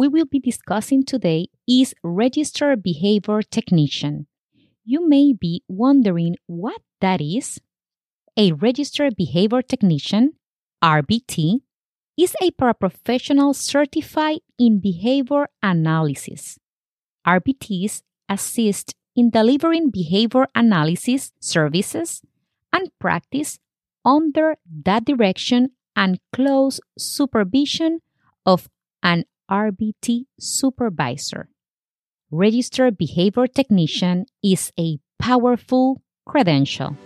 we will be discussing today is Registered Behavior Technician. You may be wondering what that is. A Registered Behavior Technician, RBT, is a paraprofessional certified in behavior analysis. RBTs assist in delivering behavior analysis services and practice under the direction and close supervision of an RBT supervisor. Registered Behavior Technician is a powerful credential.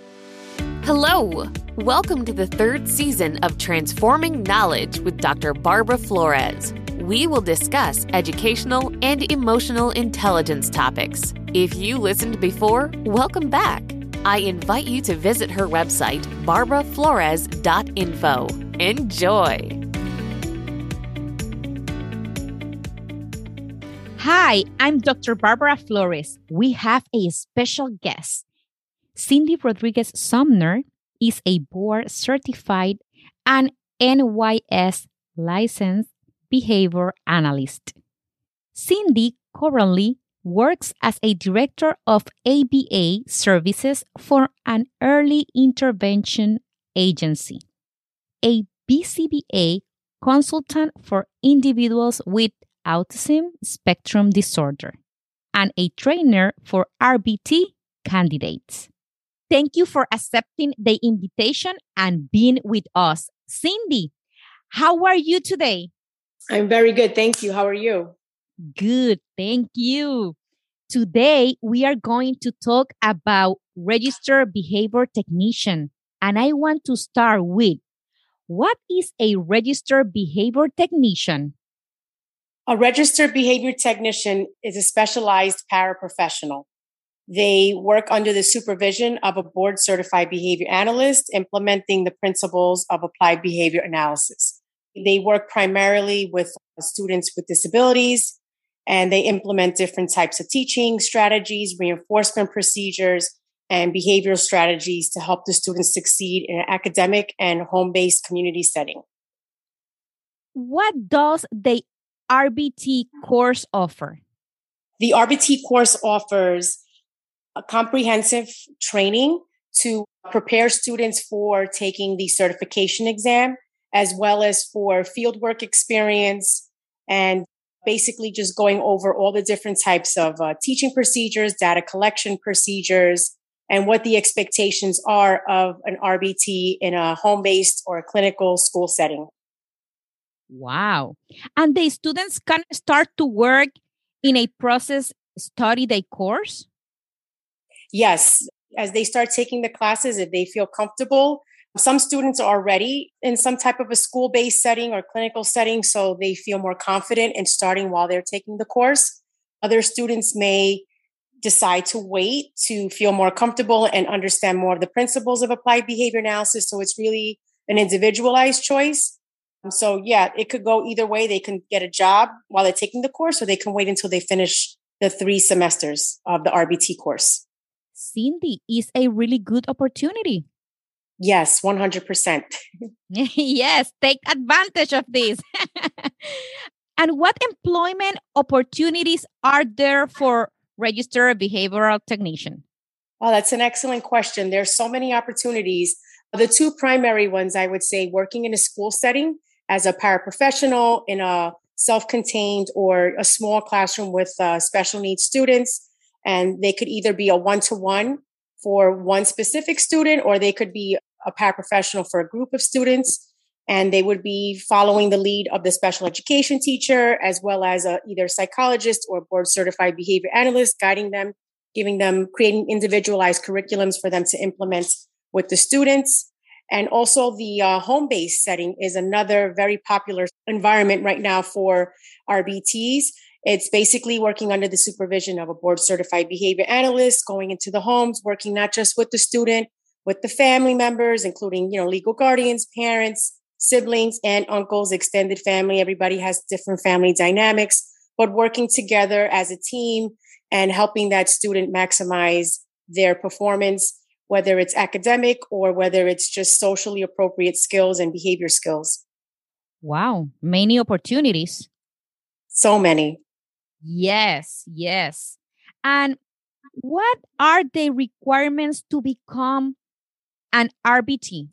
Hello! Welcome to the third season of Transforming Knowledge with Dr. Barbara Flores. We will discuss educational and emotional intelligence topics. If you listened before, welcome back. I invite you to visit her website, barbaraflores.info. Enjoy! Hi, I'm Dr. Barbara Flores. We have a special guest. Cindy Rodriguez Sumner is a board certified and NYS licensed behavior analyst. Cindy currently works as a director of ABA services for an early intervention agency, a BCBA consultant for individuals with autism spectrum disorder, and a trainer for RBT candidates. Thank you for accepting the invitation and being with us. Cindy, how are you today? I'm very good. Thank you. How are you? Good. Thank you. Today, we are going to talk about registered behavior technician. And I want to start with what is a registered behavior technician? A registered behavior technician is a specialized paraprofessional. They work under the supervision of a board certified behavior analyst, implementing the principles of applied behavior analysis. They work primarily with uh, students with disabilities and they implement different types of teaching strategies, reinforcement procedures, and behavioral strategies to help the students succeed in an academic and home based community setting. What does the RBT course offer? The RBT course offers a comprehensive training to prepare students for taking the certification exam, as well as for fieldwork experience and basically just going over all the different types of uh, teaching procedures, data collection procedures, and what the expectations are of an RBT in a home based or a clinical school setting. Wow. And the students can start to work in a process study day course? Yes. As they start taking the classes, if they feel comfortable, some students are already in some type of a school based setting or clinical setting, so they feel more confident in starting while they're taking the course. Other students may decide to wait to feel more comfortable and understand more of the principles of applied behavior analysis. So it's really an individualized choice. Um, so yeah, it could go either way. They can get a job while they're taking the course, or they can wait until they finish the three semesters of the RBT course. Cindy is a really good opportunity. Yes, 100%. yes, take advantage of this. and what employment opportunities are there for registered behavioral technician? Oh, that's an excellent question. There's so many opportunities. The two primary ones I would say working in a school setting as a paraprofessional in a self-contained or a small classroom with uh, special needs students and they could either be a one-to-one for one specific student or they could be a paraprofessional for a group of students and they would be following the lead of the special education teacher as well as a, either psychologist or board certified behavior analyst guiding them giving them creating individualized curriculums for them to implement with the students and also, the uh, home based setting is another very popular environment right now for RBTs. It's basically working under the supervision of a board certified behavior analyst, going into the homes, working not just with the student, with the family members, including, you know, legal guardians, parents, siblings, and uncles, extended family. Everybody has different family dynamics, but working together as a team and helping that student maximize their performance whether it's academic or whether it's just socially appropriate skills and behavior skills. Wow, many opportunities. So many. Yes, yes. And what are the requirements to become an RBT?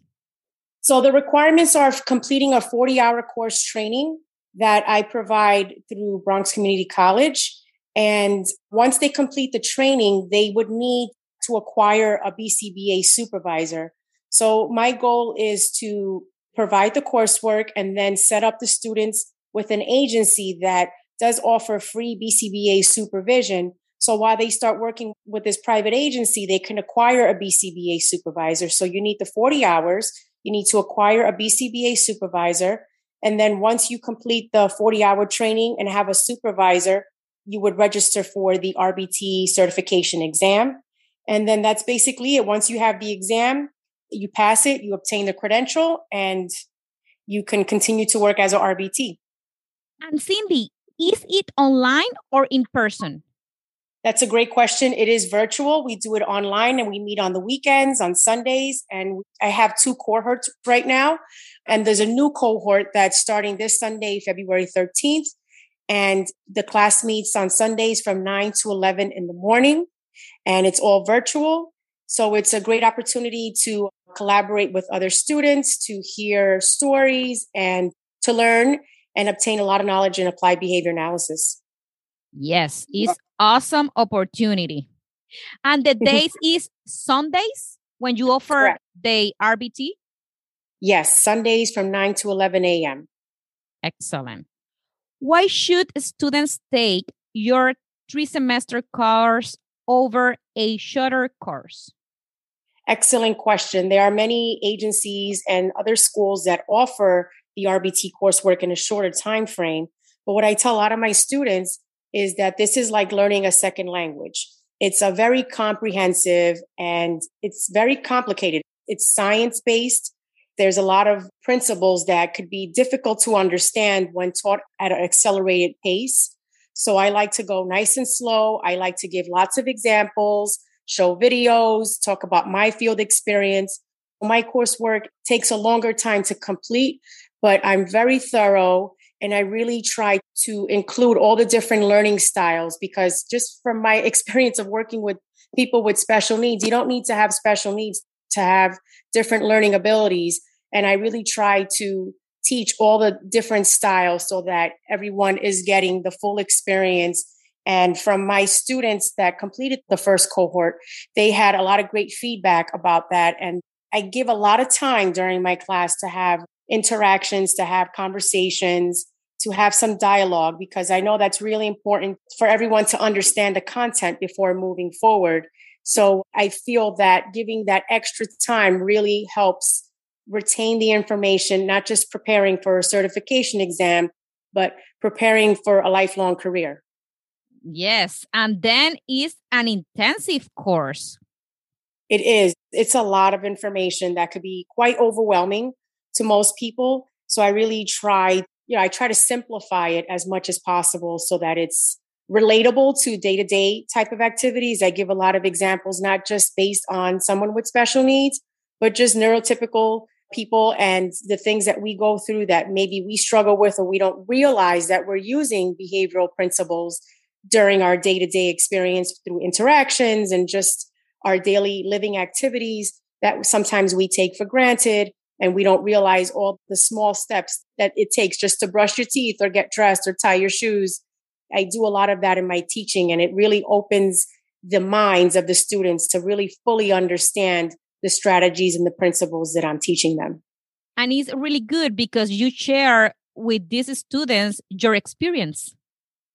So the requirements are completing a 40 hour course training that I provide through Bronx Community College. And once they complete the training, they would need to acquire a BCBA supervisor. So my goal is to provide the coursework and then set up the students with an agency that does offer free BCBA supervision. So while they start working with this private agency, they can acquire a BCBA supervisor. So you need the 40 hours. You need to acquire a BCBA supervisor. And then once you complete the 40 hour training and have a supervisor, you would register for the RBT certification exam. And then that's basically it. Once you have the exam, you pass it, you obtain the credential, and you can continue to work as a RBT. And Cindy, is it online or in person? That's a great question. It is virtual. We do it online and we meet on the weekends, on Sundays. And I have two cohorts right now. And there's a new cohort that's starting this Sunday, February 13th. And the class meets on Sundays from 9 to 11 in the morning. And it's all virtual. So it's a great opportunity to collaborate with other students, to hear stories, and to learn and obtain a lot of knowledge in applied behavior analysis. Yes, it's awesome opportunity. And the days is Sundays when you offer Correct. the RBT? Yes, Sundays from 9 to 11 a.m. Excellent. Why should students take your three semester course over a shorter course? Excellent question. There are many agencies and other schools that offer the RBT coursework in a shorter time frame. But what I tell a lot of my students is that this is like learning a second language. It's a very comprehensive and it's very complicated. It's science based. There's a lot of principles that could be difficult to understand when taught at an accelerated pace. So I like to go nice and slow. I like to give lots of examples, show videos, talk about my field experience. My coursework takes a longer time to complete, but I'm very thorough and I really try to include all the different learning styles because just from my experience of working with people with special needs, you don't need to have special needs to have different learning abilities. And I really try to teach all the different styles so that everyone is getting the full experience. And from my students that completed the first cohort, they had a lot of great feedback about that. And I give a lot of time during my class to have interactions, to have conversations, to have some dialogue, because I know that's really important for everyone to understand the content before moving forward. So I feel that giving that extra time really helps retain the information, not just preparing for a certification exam, but preparing for a lifelong career. Yes. And then is an intensive course. It is. It's a lot of information that could be quite overwhelming to most people. So I really try, you know, I try to simplify it as much as possible so that it's relatable to day to day type of activities. I give a lot of examples, not just based on someone with special needs, but just neurotypical people and the things that we go through that maybe we struggle with or we don't realize that we're using behavioral principles during our day to day experience through interactions and just our daily living activities that sometimes we take for granted and we don't realize all the small steps that it takes just to brush your teeth or get dressed or tie your shoes. I do a lot of that in my teaching, and it really opens the minds of the students to really fully understand the strategies and the principles that I'm teaching them. And it's really good because you share with these students your experience.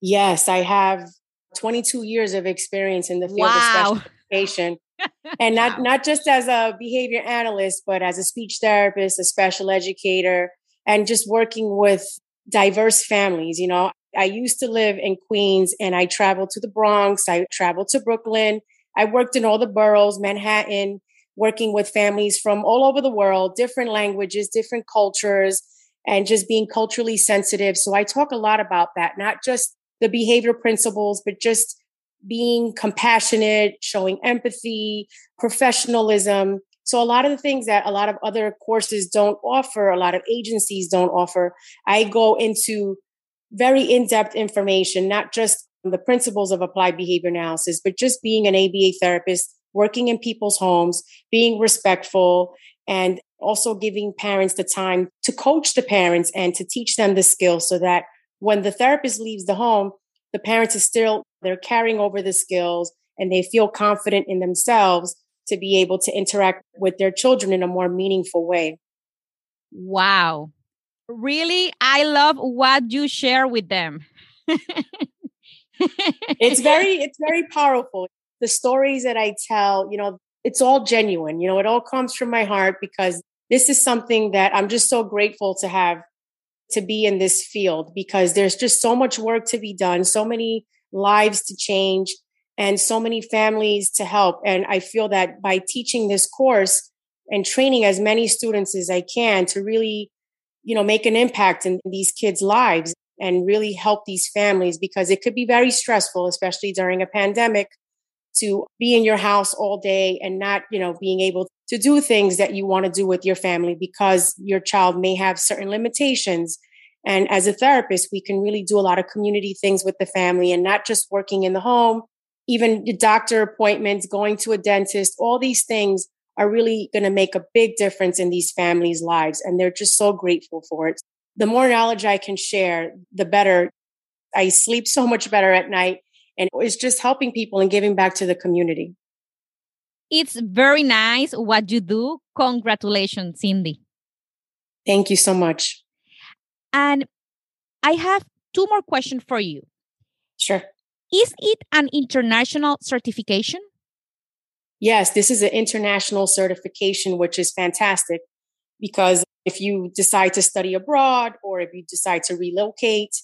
Yes, I have 22 years of experience in the field wow. of special education and not not just as a behavior analyst but as a speech therapist a special educator and just working with diverse families you know i used to live in queens and i traveled to the bronx i traveled to brooklyn i worked in all the boroughs manhattan working with families from all over the world different languages different cultures and just being culturally sensitive so i talk a lot about that not just the behavior principles but just being compassionate, showing empathy, professionalism. So, a lot of the things that a lot of other courses don't offer, a lot of agencies don't offer, I go into very in depth information, not just the principles of applied behavior analysis, but just being an ABA therapist, working in people's homes, being respectful, and also giving parents the time to coach the parents and to teach them the skills so that when the therapist leaves the home, the parents are still, they're carrying over the skills and they feel confident in themselves to be able to interact with their children in a more meaningful way. Wow. Really, I love what you share with them. it's very it's very powerful. The stories that I tell, you know, it's all genuine. You know, it all comes from my heart because this is something that I'm just so grateful to have to be in this field because there's just so much work to be done, so many lives to change and so many families to help. And I feel that by teaching this course and training as many students as I can to really, you know, make an impact in these kids' lives and really help these families because it could be very stressful, especially during a pandemic to be in your house all day and not, you know, being able to do things that you want to do with your family because your child may have certain limitations. And as a therapist, we can really do a lot of community things with the family and not just working in the home, even doctor appointments, going to a dentist, all these things are really going to make a big difference in these families' lives. And they're just so grateful for it. The more knowledge I can share, the better. I sleep so much better at night. And it's just helping people and giving back to the community. It's very nice what you do. Congratulations, Cindy. Thank you so much. And I have two more questions for you. Sure. Is it an international certification? Yes, this is an international certification, which is fantastic because if you decide to study abroad or if you decide to relocate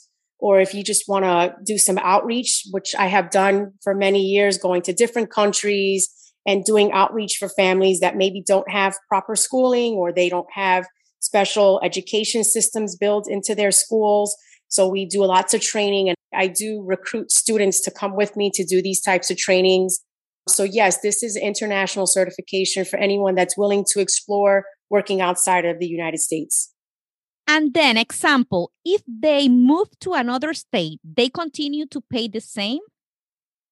or if you just want to do some outreach, which I have done for many years, going to different countries and doing outreach for families that maybe don't have proper schooling or they don't have special education systems built into their schools. So we do lots of training and I do recruit students to come with me to do these types of trainings. So yes, this is international certification for anyone that's willing to explore working outside of the United States. And then, example, if they move to another state, they continue to pay the same?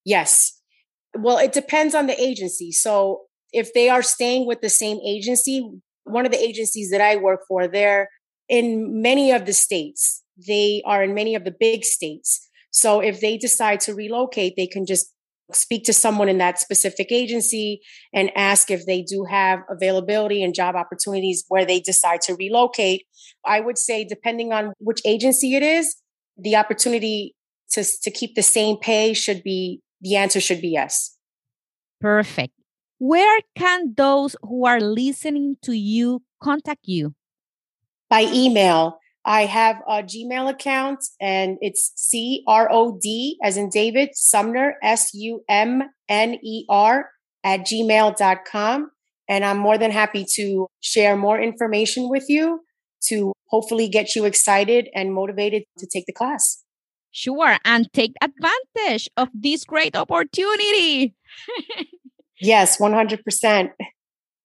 Yes. Well, it depends on the agency. So if they are staying with the same agency, one of the agencies that I work for, they're in many of the states. They are in many of the big states. So if they decide to relocate, they can just speak to someone in that specific agency and ask if they do have availability and job opportunities where they decide to relocate. I would say, depending on which agency it is, the opportunity to, to keep the same pay should be the answer should be yes. Perfect. Where can those who are listening to you contact you? By email. I have a Gmail account and it's C R O D as in David Sumner, S U M N E R at gmail.com. And I'm more than happy to share more information with you to hopefully get you excited and motivated to take the class. Sure. And take advantage of this great opportunity. yes, 100%.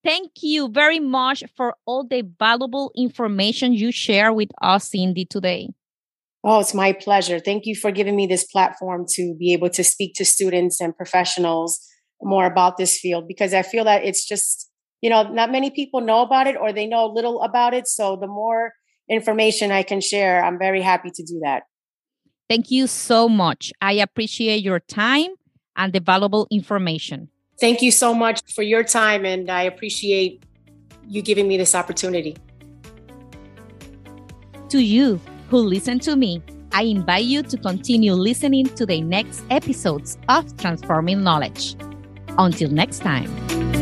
Thank you very much for all the valuable information you share with us, Cindy, today. Oh, it's my pleasure. Thank you for giving me this platform to be able to speak to students and professionals more about this field because I feel that it's just, you know, not many people know about it or they know little about it. So the more information I can share, I'm very happy to do that. Thank you so much. I appreciate your time and the valuable information. Thank you so much for your time, and I appreciate you giving me this opportunity. To you who listen to me, I invite you to continue listening to the next episodes of Transforming Knowledge. Until next time.